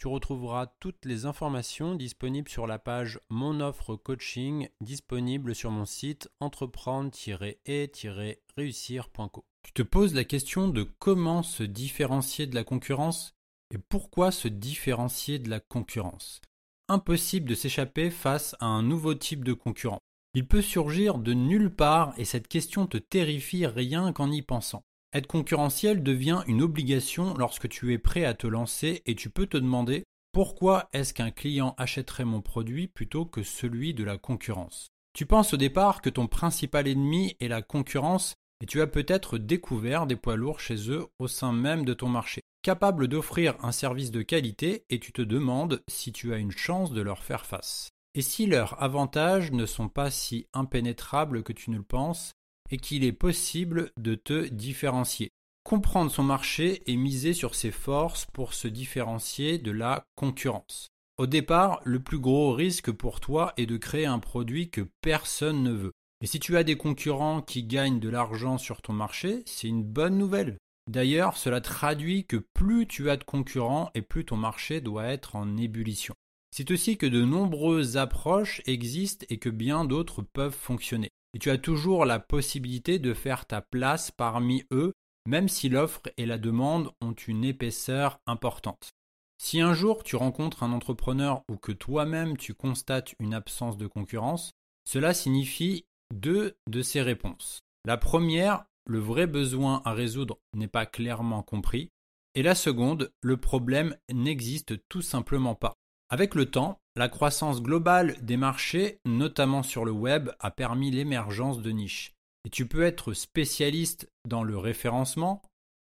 Tu retrouveras toutes les informations disponibles sur la page Mon offre coaching disponible sur mon site entreprendre-et-réussir.co. Tu te poses la question de comment se différencier de la concurrence et pourquoi se différencier de la concurrence. Impossible de s'échapper face à un nouveau type de concurrent. Il peut surgir de nulle part et cette question te terrifie rien qu'en y pensant. Être concurrentiel devient une obligation lorsque tu es prêt à te lancer et tu peux te demander pourquoi est-ce qu'un client achèterait mon produit plutôt que celui de la concurrence. Tu penses au départ que ton principal ennemi est la concurrence et tu as peut-être découvert des poids lourds chez eux au sein même de ton marché, capables d'offrir un service de qualité et tu te demandes si tu as une chance de leur faire face. Et si leurs avantages ne sont pas si impénétrables que tu ne le penses, et qu'il est possible de te différencier. Comprendre son marché et miser sur ses forces pour se différencier de la concurrence. Au départ, le plus gros risque pour toi est de créer un produit que personne ne veut. Et si tu as des concurrents qui gagnent de l'argent sur ton marché, c'est une bonne nouvelle. D'ailleurs, cela traduit que plus tu as de concurrents et plus ton marché doit être en ébullition. C'est aussi que de nombreuses approches existent et que bien d'autres peuvent fonctionner. Et tu as toujours la possibilité de faire ta place parmi eux, même si l'offre et la demande ont une épaisseur importante. Si un jour tu rencontres un entrepreneur ou que toi-même tu constates une absence de concurrence, cela signifie deux de ces réponses. La première, le vrai besoin à résoudre n'est pas clairement compris. Et la seconde, le problème n'existe tout simplement pas. Avec le temps, la croissance globale des marchés, notamment sur le web, a permis l'émergence de niches. Et tu peux être spécialiste dans le référencement,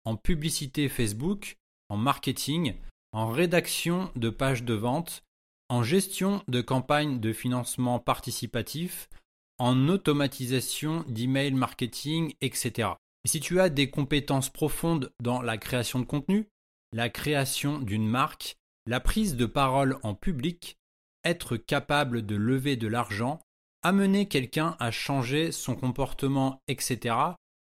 en publicité Facebook, en marketing, en rédaction de pages de vente, en gestion de campagnes de financement participatif, en automatisation d'email marketing, etc. Et si tu as des compétences profondes dans la création de contenu, la création d'une marque, la prise de parole en public, être capable de lever de l'argent, amener quelqu'un à changer son comportement, etc.,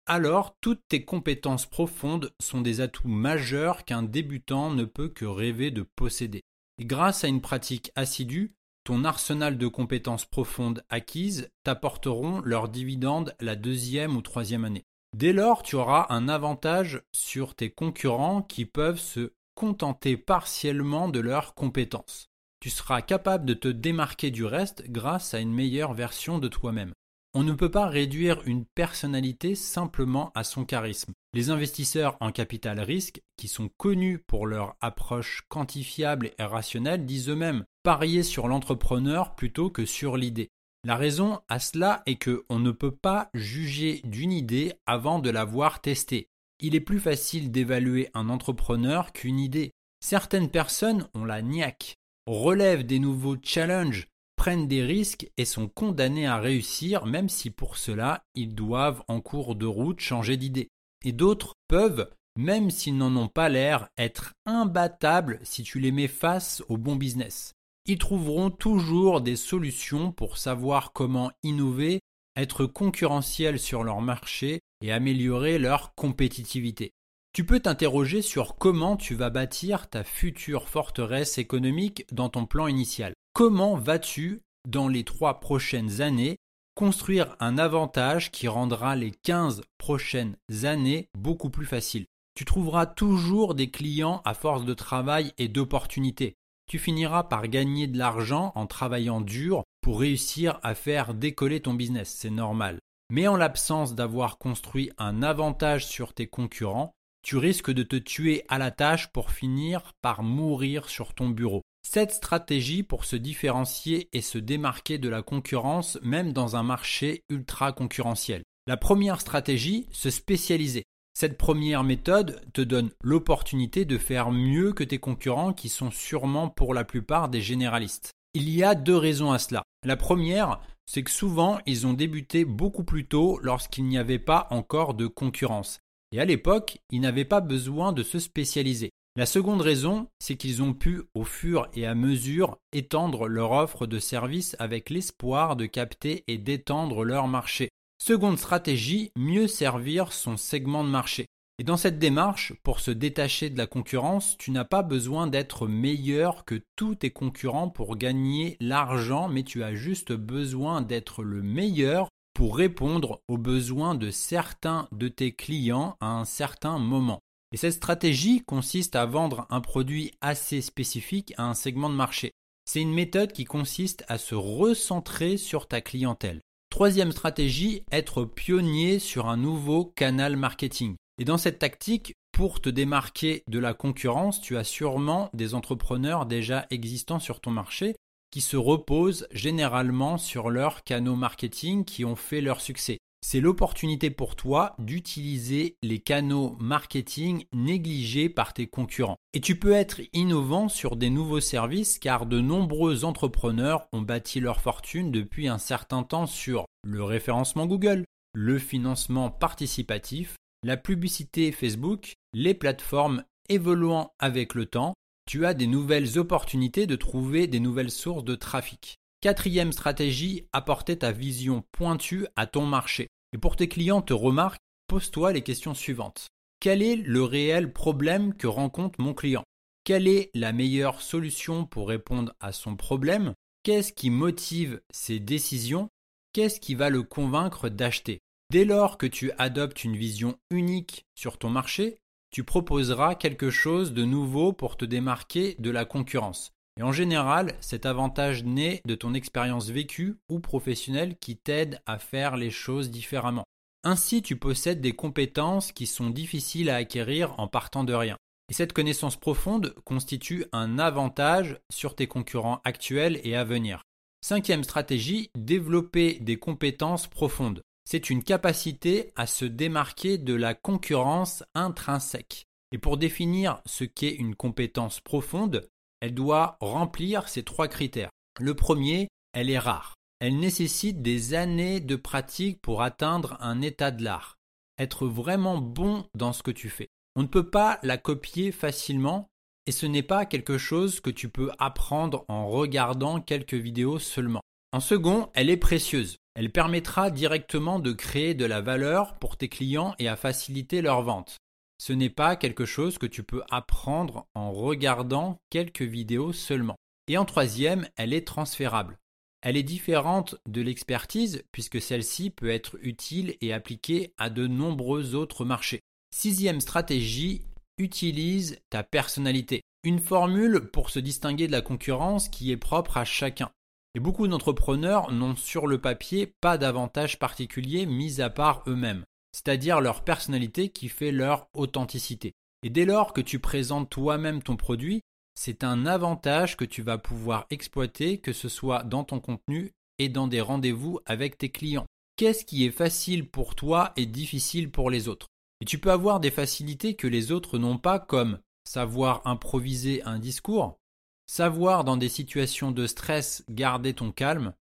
alors toutes tes compétences profondes sont des atouts majeurs qu'un débutant ne peut que rêver de posséder. Grâce à une pratique assidue, ton arsenal de compétences profondes acquises t'apporteront leurs dividendes la deuxième ou troisième année. Dès lors, tu auras un avantage sur tes concurrents qui peuvent se contenter partiellement de leurs compétences. Tu seras capable de te démarquer du reste grâce à une meilleure version de toi-même. On ne peut pas réduire une personnalité simplement à son charisme. Les investisseurs en capital risque, qui sont connus pour leur approche quantifiable et rationnelle, disent eux-mêmes parier sur l'entrepreneur plutôt que sur l'idée. La raison à cela est que on ne peut pas juger d'une idée avant de l'avoir testée. Il est plus facile d'évaluer un entrepreneur qu'une idée. Certaines personnes ont la niaque, relèvent des nouveaux challenges, prennent des risques et sont condamnés à réussir même si pour cela ils doivent en cours de route changer d'idée. Et d'autres peuvent, même s'ils n'en ont pas l'air, être imbattables si tu les mets face au bon business. Ils trouveront toujours des solutions pour savoir comment innover, être concurrentiels sur leur marché et améliorer leur compétitivité. Tu peux t'interroger sur comment tu vas bâtir ta future forteresse économique dans ton plan initial. Comment vas-tu, dans les trois prochaines années, construire un avantage qui rendra les 15 prochaines années beaucoup plus faciles? Tu trouveras toujours des clients à force de travail et d'opportunités. Tu finiras par gagner de l'argent en travaillant dur pour réussir à faire décoller ton business, c'est normal. Mais en l'absence d'avoir construit un avantage sur tes concurrents, tu risques de te tuer à la tâche pour finir par mourir sur ton bureau. Cette stratégie pour se différencier et se démarquer de la concurrence même dans un marché ultra concurrentiel. La première stratégie, se spécialiser. Cette première méthode te donne l'opportunité de faire mieux que tes concurrents qui sont sûrement pour la plupart des généralistes. Il y a deux raisons à cela. La première, c'est que souvent ils ont débuté beaucoup plus tôt lorsqu'il n'y avait pas encore de concurrence. Et à l'époque, ils n'avaient pas besoin de se spécialiser. La seconde raison, c'est qu'ils ont pu, au fur et à mesure, étendre leur offre de services avec l'espoir de capter et d'étendre leur marché. Seconde stratégie, mieux servir son segment de marché. Et dans cette démarche, pour se détacher de la concurrence, tu n'as pas besoin d'être meilleur que tous tes concurrents pour gagner l'argent, mais tu as juste besoin d'être le meilleur pour répondre aux besoins de certains de tes clients à un certain moment. Et cette stratégie consiste à vendre un produit assez spécifique à un segment de marché. C'est une méthode qui consiste à se recentrer sur ta clientèle. Troisième stratégie, être pionnier sur un nouveau canal marketing. Et dans cette tactique, pour te démarquer de la concurrence, tu as sûrement des entrepreneurs déjà existants sur ton marché qui se reposent généralement sur leurs canaux marketing qui ont fait leur succès. C'est l'opportunité pour toi d'utiliser les canaux marketing négligés par tes concurrents. Et tu peux être innovant sur des nouveaux services car de nombreux entrepreneurs ont bâti leur fortune depuis un certain temps sur le référencement Google, le financement participatif, la publicité Facebook, les plateformes évoluant avec le temps, tu as des nouvelles opportunités de trouver des nouvelles sources de trafic. Quatrième stratégie, apporter ta vision pointue à ton marché. Et pour tes clients te remarquent, pose-toi les questions suivantes. Quel est le réel problème que rencontre mon client? Quelle est la meilleure solution pour répondre à son problème? Qu'est-ce qui motive ses décisions? Qu'est-ce qui va le convaincre d'acheter? Dès lors que tu adoptes une vision unique sur ton marché, tu proposeras quelque chose de nouveau pour te démarquer de la concurrence. Et en général, cet avantage naît de ton expérience vécue ou professionnelle qui t'aide à faire les choses différemment. Ainsi, tu possèdes des compétences qui sont difficiles à acquérir en partant de rien. Et cette connaissance profonde constitue un avantage sur tes concurrents actuels et à venir. Cinquième stratégie, développer des compétences profondes. C'est une capacité à se démarquer de la concurrence intrinsèque. Et pour définir ce qu'est une compétence profonde, elle doit remplir ces trois critères. Le premier, elle est rare. Elle nécessite des années de pratique pour atteindre un état de l'art. Être vraiment bon dans ce que tu fais. On ne peut pas la copier facilement et ce n'est pas quelque chose que tu peux apprendre en regardant quelques vidéos seulement. En second, elle est précieuse. Elle permettra directement de créer de la valeur pour tes clients et à faciliter leur vente. Ce n'est pas quelque chose que tu peux apprendre en regardant quelques vidéos seulement. Et en troisième, elle est transférable. Elle est différente de l'expertise puisque celle-ci peut être utile et appliquée à de nombreux autres marchés. Sixième stratégie, utilise ta personnalité. Une formule pour se distinguer de la concurrence qui est propre à chacun. Et beaucoup d'entrepreneurs n'ont sur le papier pas d'avantage particulier mis à part eux-mêmes c'est-à-dire leur personnalité qui fait leur authenticité. Et dès lors que tu présentes toi-même ton produit, c'est un avantage que tu vas pouvoir exploiter, que ce soit dans ton contenu et dans des rendez-vous avec tes clients. Qu'est-ce qui est facile pour toi et difficile pour les autres? Et tu peux avoir des facilités que les autres n'ont pas comme savoir improviser un discours, savoir dans des situations de stress garder ton calme,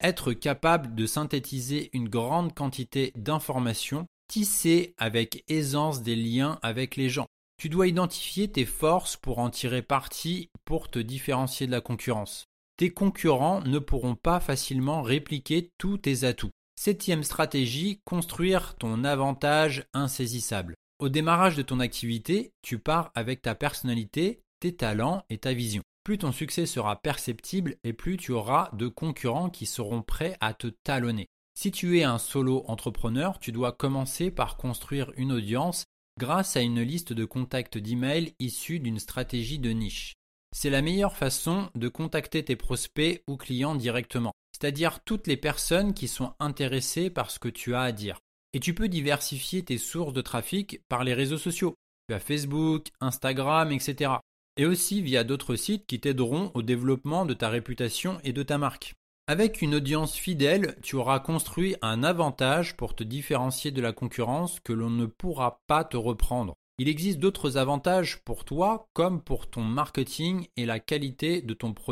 être capable de synthétiser une grande quantité d'informations tisser avec aisance des liens avec les gens. Tu dois identifier tes forces pour en tirer parti pour te différencier de la concurrence. Tes concurrents ne pourront pas facilement répliquer tous tes atouts. Septième stratégie, construire ton avantage insaisissable. Au démarrage de ton activité, tu pars avec ta personnalité, tes talents et ta vision. Plus ton succès sera perceptible et plus tu auras de concurrents qui seront prêts à te talonner. Si tu es un solo entrepreneur, tu dois commencer par construire une audience grâce à une liste de contacts d'email issus d'une stratégie de niche. c'est la meilleure façon de contacter tes prospects ou clients directement, c'est-à-dire toutes les personnes qui sont intéressées par ce que tu as à dire. Et tu peux diversifier tes sources de trafic par les réseaux sociaux. Tu Facebook, Instagram, etc. Et aussi via d'autres sites qui t'aideront au développement de ta réputation et de ta marque. Avec une audience fidèle, tu auras construit un avantage pour te différencier de la concurrence que l'on ne pourra pas te reprendre. Il existe d'autres avantages pour toi comme pour ton marketing et la qualité de ton produit